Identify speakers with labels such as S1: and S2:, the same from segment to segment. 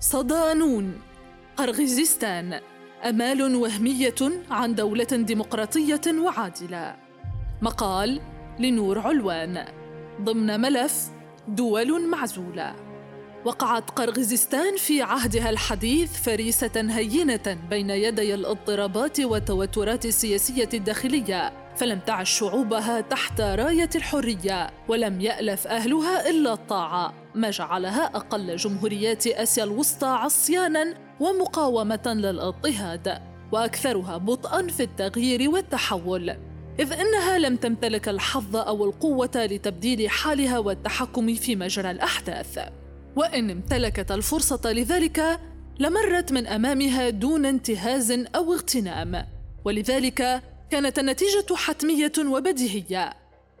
S1: صدانون. قرغيزستان أمال وهمية عن دولة ديمقراطية وعادلة. مقال لنور علوان. ضمن ملف دول معزولة. وقعت قرغيزستان في عهدها الحديث فريسة هينة بين يدي الاضطرابات والتوترات السياسية الداخلية فلم تعش شعوبها تحت راية الحرية ولم يألف أهلها إلا الطاعة. ما جعلها أقل جمهوريات آسيا الوسطى عصيانا ومقاومة للإضطهاد وأكثرها بطئا في التغيير والتحول. إذ إنها لم تمتلك الحظ أو القوة لتبديل حالها والتحكم في مجرى الأحداث، وإن امتلكت الفرصة لذلك لمرت من أمامها دون انتهاز أو اغتنام، ولذلك كانت النتيجة حتمية وبديهية،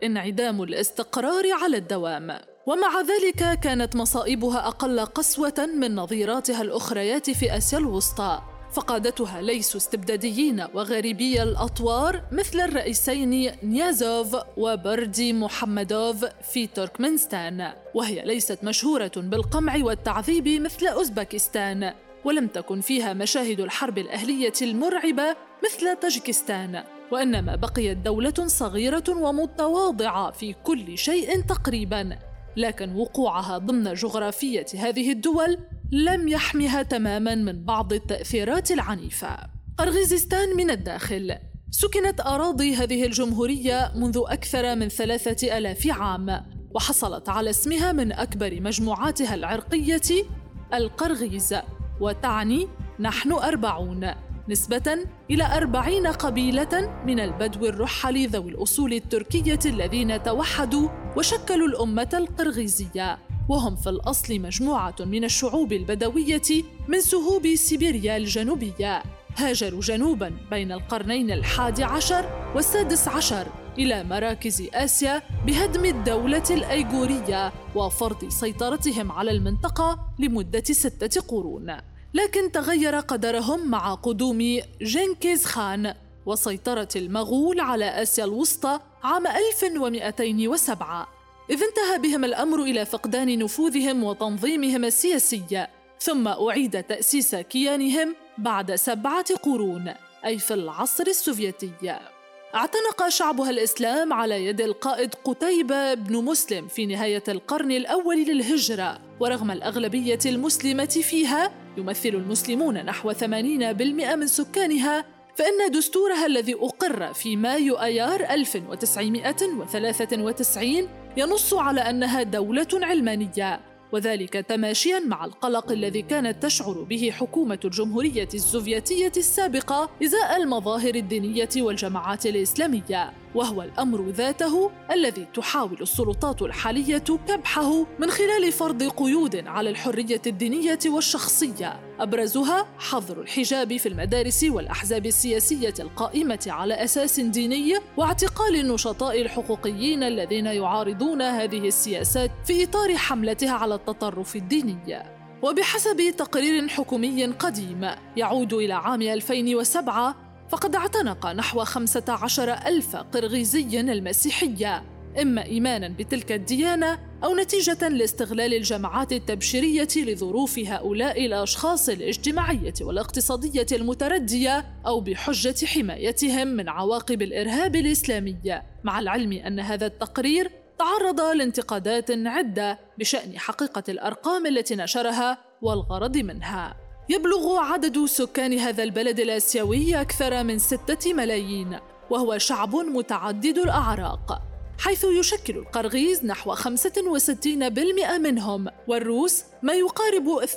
S1: انعدام الاستقرار على الدوام. ومع ذلك كانت مصائبها أقل قسوة من نظيراتها الأخريات في آسيا الوسطى، فقادتها ليسوا استبداديين وغريبي الأطوار مثل الرئيسين نيازوف وبردي محمدوف في تركمنستان وهي ليست مشهورة بالقمع والتعذيب مثل أوزبكستان ولم تكن فيها مشاهد الحرب الأهلية المرعبة مثل طاجكستان وإنما بقيت دولة صغيرة ومتواضعة في كل شيء تقريبا. لكن وقوعها ضمن جغرافية هذه الدول لم يحمها تماما من بعض التأثيرات العنيفة. قرغيزستان من الداخل سكنت أراضي هذه الجمهورية منذ أكثر من ثلاثة ألاف عام وحصلت على اسمها من أكبر مجموعاتها العرقية القرغيز وتعني نحن أربعون نسبة إلى أربعين قبيلة من البدو الرحل ذوي الأصول التركية الذين توحدوا وشكلوا الأمة القرغيزية وهم في الأصل مجموعة من الشعوب البدوية من سهوب سيبيريا الجنوبية. هاجروا جنوبا بين القرنين الحادي عشر والسادس عشر إلى مراكز آسيا بهدم الدولة الأيغورية وفرض سيطرتهم على المنطقة لمدة ستة قرون. لكن تغير قدرهم مع قدوم جنكيز خان وسيطرة المغول على آسيا الوسطى عام 1207 إذ انتهى بهم الأمر إلى فقدان نفوذهم وتنظيمهم السياسي ثم أعيد تأسيس كيانهم بعد سبعة قرون أي في العصر السوفيتي. اعتنق شعبها الإسلام على يد القائد قتيبة بن مسلم في نهاية القرن الأول للهجرة ورغم الأغلبية المسلمة فيها يمثل المسلمون نحو 80% من سكانها فإن دستورها الذي أقر في مايو أيار 1993 ينص على أنها دولة علمانية وذلك تماشيا مع القلق الذي كانت تشعر به حكومة الجمهورية السوفيتية السابقة إزاء المظاهر الدينية والجماعات الإسلامية. وهو الأمر ذاته الذي تحاول السلطات الحالية كبحه من خلال فرض قيود على الحرية الدينية والشخصية. أبرزها حظر الحجاب في المدارس والأحزاب السياسية القائمة على أساس ديني واعتقال النشطاء الحقوقيين الذين يعارضون هذه السياسات في إطار حملتها على التطرف الديني. وبحسب تقرير حكومي قديم يعود إلى عام 2007 فقد اعتنق نحو خمسة عشر ألف قرغيزي المسيحية إما إيمانا بتلك الديانة أو نتيجة لاستغلال الجماعات التبشيرية لظروف هؤلاء الأشخاص الاجتماعية والاقتصادية المتردية أو بحجة حمايتهم من عواقب الإرهاب الإسلامي. مع العلم أن هذا التقرير تعرض لانتقادات عدة بشأن حقيقة الأرقام التي نشرها والغرض منها. يبلغ عدد سكان هذا البلد الآسيوي أكثر من ستة ملايين وهو شعب متعدد الأعراق حيث يشكل القرغيز نحو 65% منهم والروس ما يقارب 12%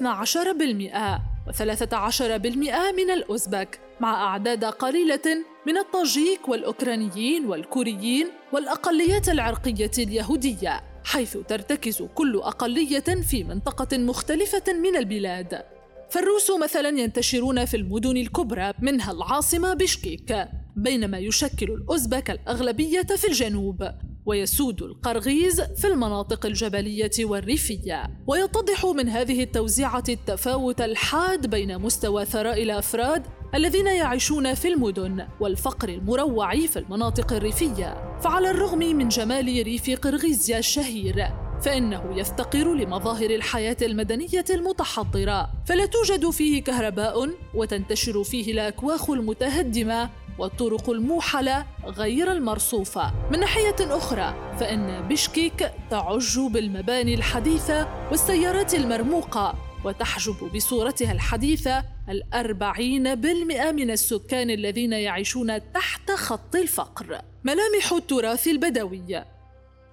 S1: و13% من الأوزبك مع أعداد قليلة من الطاجيك والأوكرانيين والكوريين والأقليات العرقية اليهودية حيث ترتكز كل أقلية في منطقة مختلفة من البلاد. فالروس مثلا ينتشرون في المدن الكبرى منها العاصمة بشكيك بينما يشكل الأوزبك الأغلبية في الجنوب ويسود القرغيز في المناطق الجبلية والريفية. ويتضح من هذه التوزيعة التفاوت الحاد بين مستوى ثراء الأفراد الذين يعيشون في المدن والفقر المروع في المناطق الريفية. فعلى الرغم من جمال ريف قرغيزيا الشهير فإنه يفتقر لمظاهر الحياة المدنية المتحضرة فلا توجد فيه كهرباء وتنتشر فيه الأكواخ المتهدمة والطرق الموحلة غير المرصوفة. من ناحية أخرى فإن بشكيك تعج بالمباني الحديثة والسيارات المرموقة وتحجب بصورتها الحديثة الأربعين بالمئة من السكان الذين يعيشون تحت خط الفقر. ملامح التراث البدوي.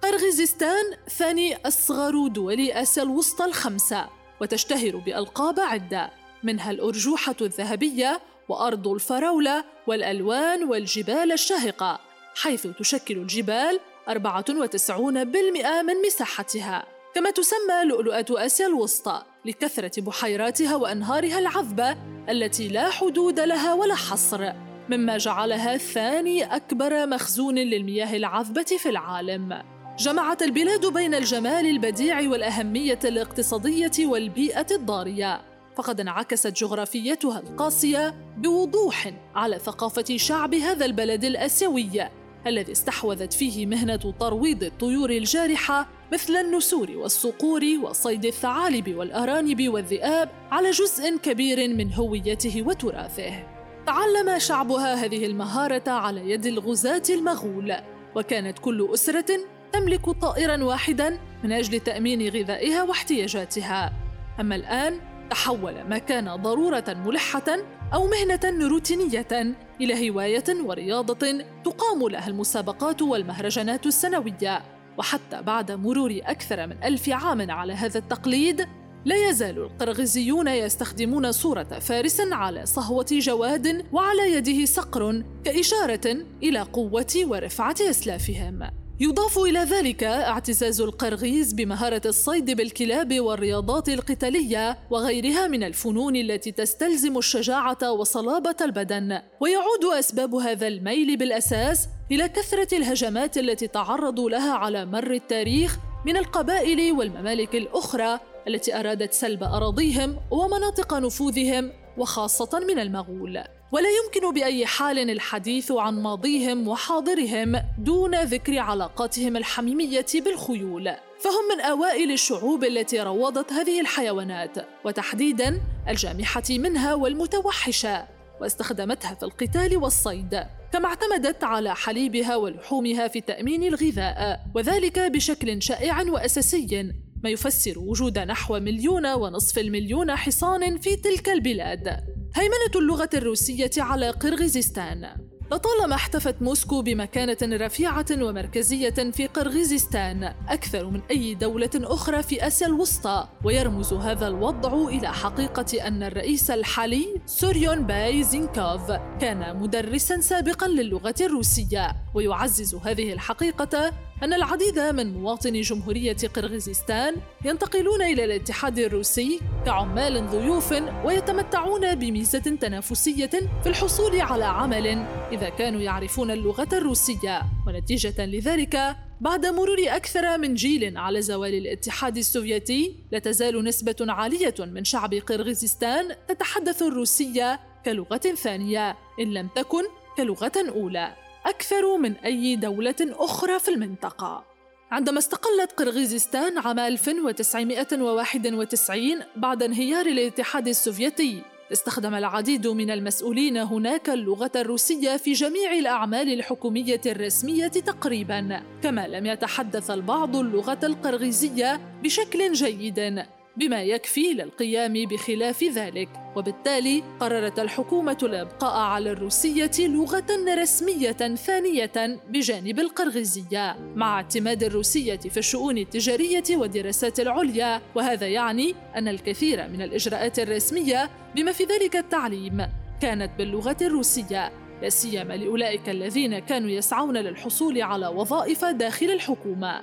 S1: قرغيزستان ثاني أصغر دول آسيا الوسطى الخمسة وتشتهر بألقاب عدة. منها الأرجوحة الذهبية وأرض الفراولة والألوان والجبال الشاهقة حيث تشكل الجبال 94% من مساحتها. كما تسمى لؤلؤة آسيا الوسطى لكثرة بحيراتها وأنهارها العذبة التي لا حدود لها ولا حصر مما جعلها ثاني أكبر مخزون للمياه العذبة في العالم. جمعت البلاد بين الجمال البديع والأهمية الاقتصادية والبيئة الضارية فقد انعكست جغرافيتها القاسية بوضوح على ثقافة شعب هذا البلد الآسيوي الذي استحوذت فيه مهنة ترويض الطيور الجارحة مثل النسور والصقور وصيد الثعالب والأرانب والذئاب على جزء كبير من هويته وتراثه. تعلم شعبها هذه المهارة على يد الغزاة المغول، وكانت كل أسرة تملك طائرا واحدا من أجل تأمين غذائها واحتياجاتها. أما الآن تحول ما كان ضرورة ملحة أو مهنة روتينية إلى هواية ورياضة تقام لها المسابقات والمهرجانات السنوية وحتى بعد مرور أكثر من ألف عام على هذا التقليد لا يزال القرغيزيون يستخدمون صورة فارس على صهوة جواد وعلى يده صقر كإشارة إلى قوة ورفعة أسلافهم يضاف إلى ذلك اعتزاز القرغيز بمهارة الصيد بالكلاب والرياضات القتالية وغيرها من الفنون التي تستلزم الشجاعة وصلابة البدن، ويعود أسباب هذا الميل بالأساس إلى كثرة الهجمات التي تعرضوا لها على مر التاريخ من القبائل والممالك الأخرى التي أرادت سلب أراضيهم ومناطق نفوذهم وخاصة من المغول. ولا يمكن بأي حال الحديث عن ماضيهم وحاضرهم دون ذكر علاقاتهم الحميمية بالخيول. فهم من أوائل الشعوب التي روضت هذه الحيوانات وتحديدا الجامحة منها والمتوحشة واستخدمتها في القتال والصيد. كما اعتمدت على حليبها ولحومها في تأمين الغذاء وذلك بشكل شائع وأساسي. ما يفسر وجود نحو مليون ونصف المليون حصان في تلك البلاد. هيمنة اللغة الروسية على قرغيزستان. لطالما احتفظت موسكو بمكانة رفيعة ومركزية في قرغيزستان أكثر من أي دولة أخرى في آسيا الوسطى. ويرمز هذا الوضع إلى حقيقة أن الرئيس الحالي سورونباي جينبيكوف كان مدرسا سابقا للغة الروسية. ويعزز هذه الحقيقة أن العديد من مواطني جمهورية قرغيزستان ينتقلون إلى الاتحاد الروسي كعمال ضيوف ويتمتعون بميزة تنافسية في الحصول على عمل إذا كانوا يعرفون اللغة الروسية. ونتيجة لذلك بعد مرور أكثر من جيل على زوال الاتحاد السوفيتي لا تزال نسبة عالية من شعب قرغيزستان تتحدث الروسية كلغة ثانية إن لم تكن كلغة أولى. أكثر من أي دولة أخرى في المنطقة. عندما استقلت قرغيزستان عام 1991 بعد انهيار الاتحاد السوفيتي استخدم العديد من المسؤولين هناك اللغة الروسية في جميع الأعمال الحكومية الرسمية تقريبا، كما لم يتحدث البعض اللغة القرغيزية بشكل جيد، بما يكفي للقيام بخلاف ذلك. وبالتالي قررت الحكومة الإبقاء على الروسية لغة رسمية ثانية بجانب القرغيزية مع اعتماد الروسية في الشؤون التجارية والدراسات العليا. وهذا يعني أن الكثير من الإجراءات الرسمية بما في ذلك التعليم كانت باللغة الروسية لا سيما لأولئك الذين كانوا يسعون للحصول على وظائف داخل الحكومة.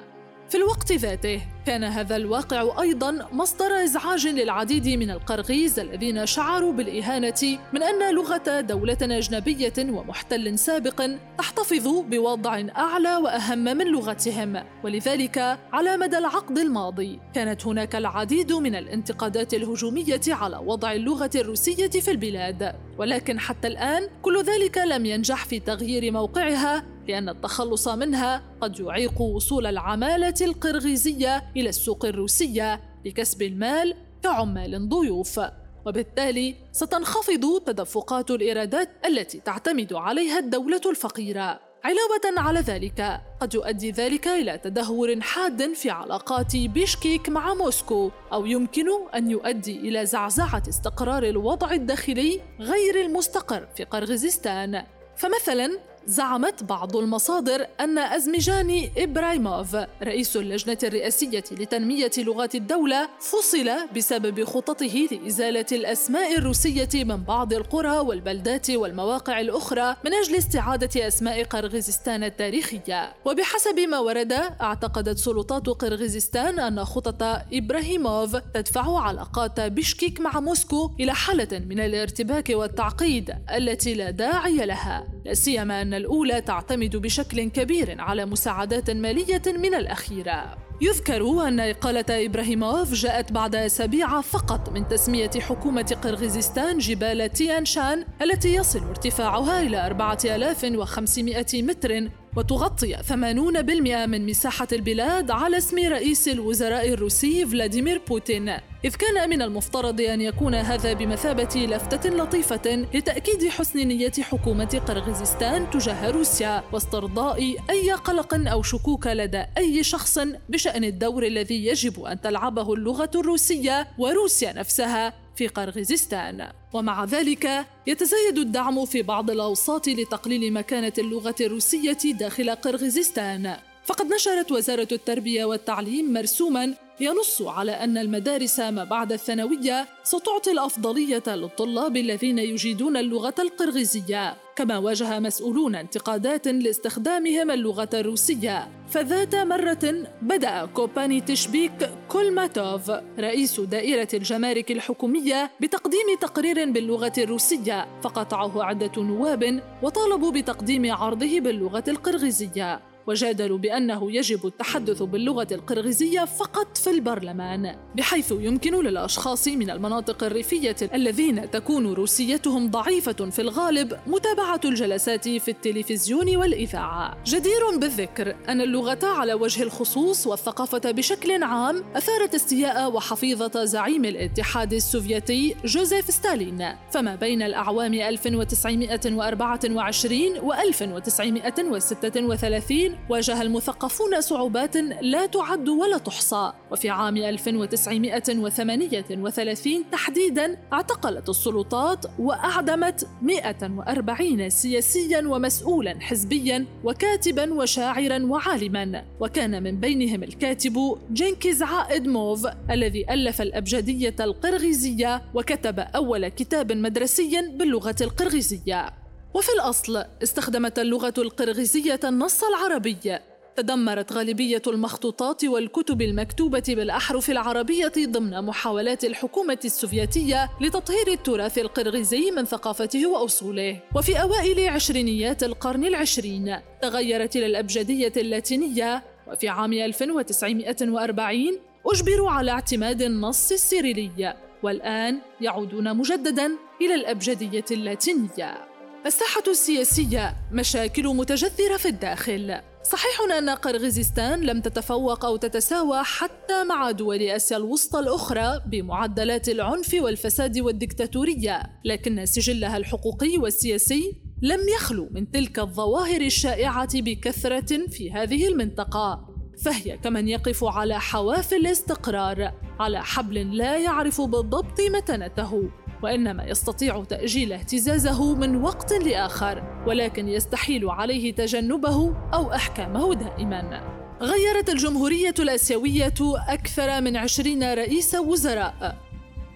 S1: في الوقت ذاته كان هذا الواقع أيضا مصدر إزعاج للعديد من القرغيز الذين شعروا بالإهانة من أن لغة دولة أجنبية ومحتل سابق تحتفظ بوضع أعلى وأهم من لغتهم ولذلك على مدى العقد الماضي كانت هناك العديد من الانتقادات الهجومية على وضع اللغة الروسية في البلاد. ولكن حتى الآن كل ذلك لم ينجح في تغيير موقعها لأن التخلص منها قد يعيق وصول العمالة القرغيزية إلى السوق الروسية لكسب المال كعمال ضيوف. وبالتالي ستنخفض تدفقات الإيرادات التي تعتمد عليها الدولة الفقيرة. علاوة على ذلك قد يؤدي ذلك إلى تدهور حاد في علاقات بيشكيك مع موسكو أو يمكن أن يؤدي إلى زعزعة استقرار الوضع الداخلي غير المستقر في قرغيزستان فمثلا زعمت بعض المصادر أن أزمجاني إبراهيموف رئيس اللجنة الرئاسية لتنمية لغات الدولة فصل بسبب خططه لإزالة الأسماء الروسية من بعض القرى والبلدات والمواقع الأخرى من أجل استعادة أسماء قرغيزستان التاريخية. وبحسب ما ورد اعتقدت سلطات قرغيزستان أن خطط إبراهيموف تدفع علاقات بشكيك مع موسكو إلى حالة من الارتباك والتعقيد التي لا داعي لها لا سيما أن الأولى تعتمد بشكل كبير على مساعدات مالية من الأخيرة. يذكر أن إقالة إبراهيموف جاءت بعد أسابيع فقط من تسمية حكومة قرغيزستان جبال تيان شان التي يصل ارتفاعها إلى 4500 متر وتغطي 80% من مساحة البلاد على اسم رئيس الوزراء الروسي فلاديمير بوتين. إذ كان من المفترض أن يكون هذا بمثابة لفتة لطيفة لتأكيد حسن نية حكومة قرغيزستان تجاه روسيا واسترضاء أي قلق أو شكوك لدى أي شخص بشأن الدور الذي يجب أن تلعبه اللغة الروسية وروسيا نفسها. في قرغيزستان. ومع ذلك يتزايد الدعم في بعض الأوساط لتقليل مكانة اللغة الروسية داخل قرغيزستان. فقد نشرت وزارة التربية والتعليم مرسوما ينص على أن المدارس ما بعد الثانوية ستعطي الأفضلية للطلاب الذين يجيدون اللغة القرغيزية كما واجه مسؤولون انتقادات لاستخدامهم اللغة الروسية. فذات مرة بدأ كوباني تشبيك كولماتوف رئيس دائرة الجمارك الحكومية بتقديم تقرير باللغة الروسية فقطعه عدة نواب وطالبوا بتقديم عرضه باللغة القرغيزية. وجادلوا بأنه يجب التحدث باللغة القرغيزية فقط في البرلمان بحيث يمكن للأشخاص من المناطق الريفية الذين تكون روسيتهم ضعيفة في الغالب متابعة الجلسات في التلفزيون والإذاعة. جدير بالذكر أن اللغة على وجه الخصوص والثقافة بشكل عام أثارت استياء وحفيظة زعيم الاتحاد السوفيتي جوزيف ستالين فما بين الأعوام 1924 و 1936 واجه المثقفون صعوبات لا تعد ولا تحصى. وفي عام 1938 تحديدا اعتقلت السلطات وأعدمت 140 سياسيا ومسؤولا حزبيا وكاتبا وشاعرا وعالما. وكان من بينهم الكاتب جينكيز عائد موف الذي ألف الأبجدية القرغيزية وكتب أول كتاب مدرسي باللغة القرغيزية. وفي الأصل استخدمت اللغة القرغيزية النص العربي. تدمرت غالبية المخطوطات والكتب المكتوبة بالأحرف العربية ضمن محاولات الحكومة السوفيتية لتطهير التراث القرغيزي من ثقافته وأصوله. وفي أوائل عشرينيات القرن العشرين تغيرت إلى الأبجدية اللاتينية وفي عام 1940 أجبروا على اعتماد النص السيريلي والآن يعودون مجددا إلى الأبجدية اللاتينية. الساحة السياسية مشاكل متجذرة في الداخل. صحيح أن قرغيزستان لم تتفوق أو تتساوى حتى مع دول آسيا الوسطى الأخرى بمعدلات العنف والفساد والديكتاتورية لكن سجلها الحقوقي والسياسي لم يخلو من تلك الظواهر الشائعة بكثرة في هذه المنطقة. فهي كمن يقف على حواف الاستقرار على حبل لا يعرف بالضبط متنته وإنما يستطيع تأجيل اهتزازه من وقت لآخر ولكن يستحيل عليه تجنبه أو إحكامه دائما. غيرت الجمهورية الآسيوية أكثر من عشرين رئيس وزراء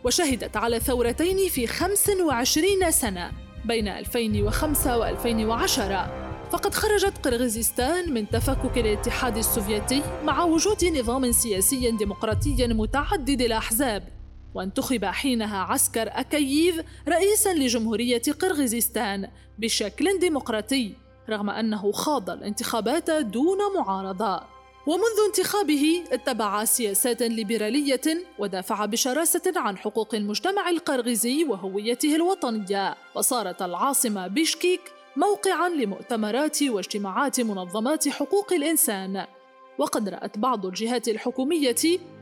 S1: وشهدت على ثورتين في 25 سنة بين 2005 و 2010 فقد خرجت قرغيزستان من تفكك الاتحاد السوفيتي مع وجود نظام سياسي ديمقراطي متعدد الأحزاب. وانتخب حينها عسكر أكييف رئيسا لجمهورية قرغيزستان بشكل ديمقراطي رغم أنه خاض الانتخابات دون معارضة. ومنذ انتخابه اتبع سياسات ليبرالية ودافع بشراسة عن حقوق المجتمع القرغيزي وهويته الوطنية وصارت العاصمة بيشكيك موقعا لمؤتمرات واجتماعات منظمات حقوق الإنسان. وقد رأت بعض الجهات الحكومية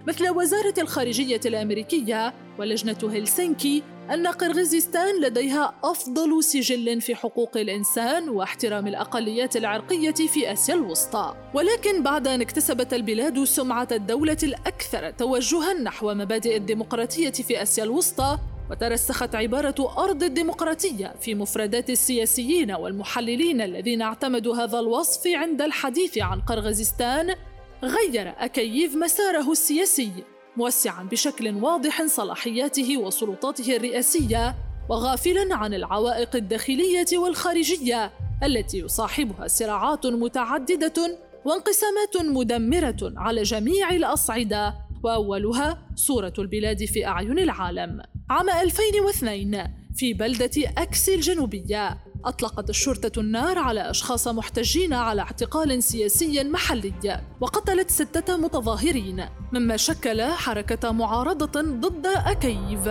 S1: مثل وزارة الخارجية الأمريكية ولجنة هلسنكي أن قرغيزستان لديها أفضل سجل في حقوق الإنسان واحترام الأقليات العرقية في آسيا الوسطى، ولكن بعد أن اكتسبت البلاد سمعة الدولة الأكثر توجهًا نحو مبادئ الديمقراطية في آسيا الوسطى، وترسخت عبارة أرض الديمقراطية في مفردات السياسيين والمحللين الذين اعتمدوا هذا الوصف عند الحديث عن قرغيزستان غير أكييف مساره السياسي موسعا بشكل واضح صلاحياته وسلطاته الرئاسية وغافلا عن العوائق الداخلية والخارجية التي يصاحبها صراعات متعددة وانقسامات مدمرة على جميع الأصعدة وأولها صورة البلاد في أعين العالم. عام 2002 في بلدة اكسي الجنوبية. أطلقت الشرطة النار على أشخاص محتجين على اعتقال سياسي محلي وقتلت ستة متظاهرين مما شكل حركة معارضة ضد أكييف.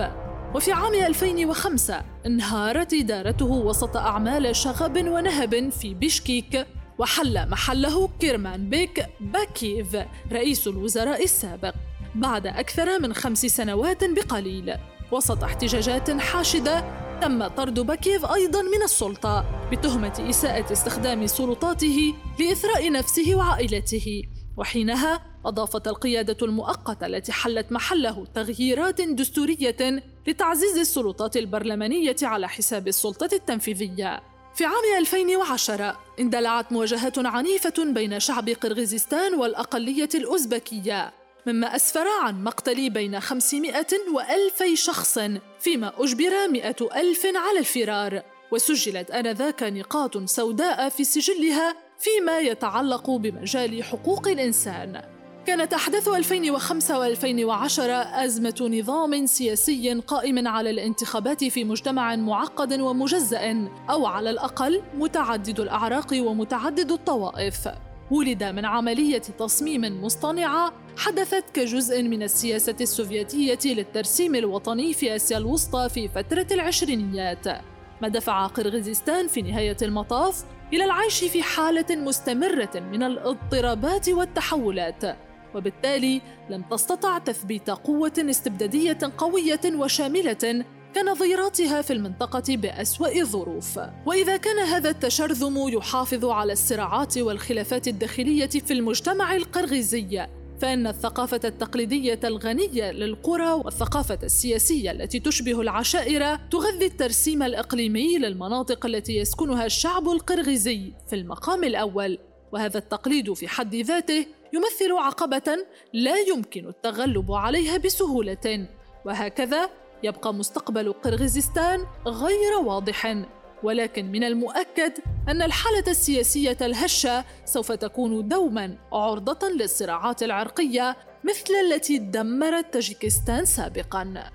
S1: وفي عام 2005 انهارت إدارته وسط أعمال شغب ونهب في بشكيك وحل محله كيرمان بيك باكيف رئيس الوزراء السابق بعد أكثر من خمس سنوات بقليل. وسط احتجاجات حاشدة تم طرد باكيف أيضا من السلطة بتهمة إساءة استخدام سلطاته لإثراء نفسه وعائلته. وحينها أضافت القيادة المؤقتة التي حلت محله تغييرات دستورية لتعزيز السلطات البرلمانية على حساب السلطة التنفيذية. في عام 2010 اندلعت مواجهات عنيفة بين شعب قرغيزستان والأقلية الأوزبكية. مما أسفر عن مقتل بين 500 وألفي شخص فيما أجبر 100 ألف على الفرار. وسجلت آنذاك نقاط سوداء في سجلها فيما يتعلق بمجال حقوق الإنسان. كانت أحداث 2005 و2010 أزمة نظام سياسي قائم على الانتخابات في مجتمع معقد ومجزأ أو على الأقل متعدد الأعراق ومتعدد الطوائف. ولد من عملية تصميم مصطنعة حدثت كجزء من السياسة السوفيتية للترسيم الوطني في آسيا الوسطى في فترة العشرينيات. ما دفع قرغيزستان في نهاية المطاف إلى العيش في حالة مستمرة من الاضطرابات والتحولات وبالتالي لم تستطع تثبيت قوة استبدادية قوية وشاملة كنظيراتها في المنطقة بأسوأ الظروف وإذا كان هذا التشرذم يحافظ على الصراعات والخلافات الداخلية في المجتمع القرغيزي فإن الثقافة التقليدية الغنية للقرى والثقافة السياسية التي تشبه العشائر تغذي الترسيم الإقليمي للمناطق التي يسكنها الشعب القرغيزي في المقام الأول. وهذا التقليد في حد ذاته يمثل عقبة لا يمكن التغلب عليها بسهولة. وهكذا يبقى مستقبل قرغيزستان غير واضح. ولكن من المؤكد أن الحالة السياسية الهشة سوف تكون دوما عرضة للصراعات العرقية مثل التي دمرت تاجيكستان سابقا.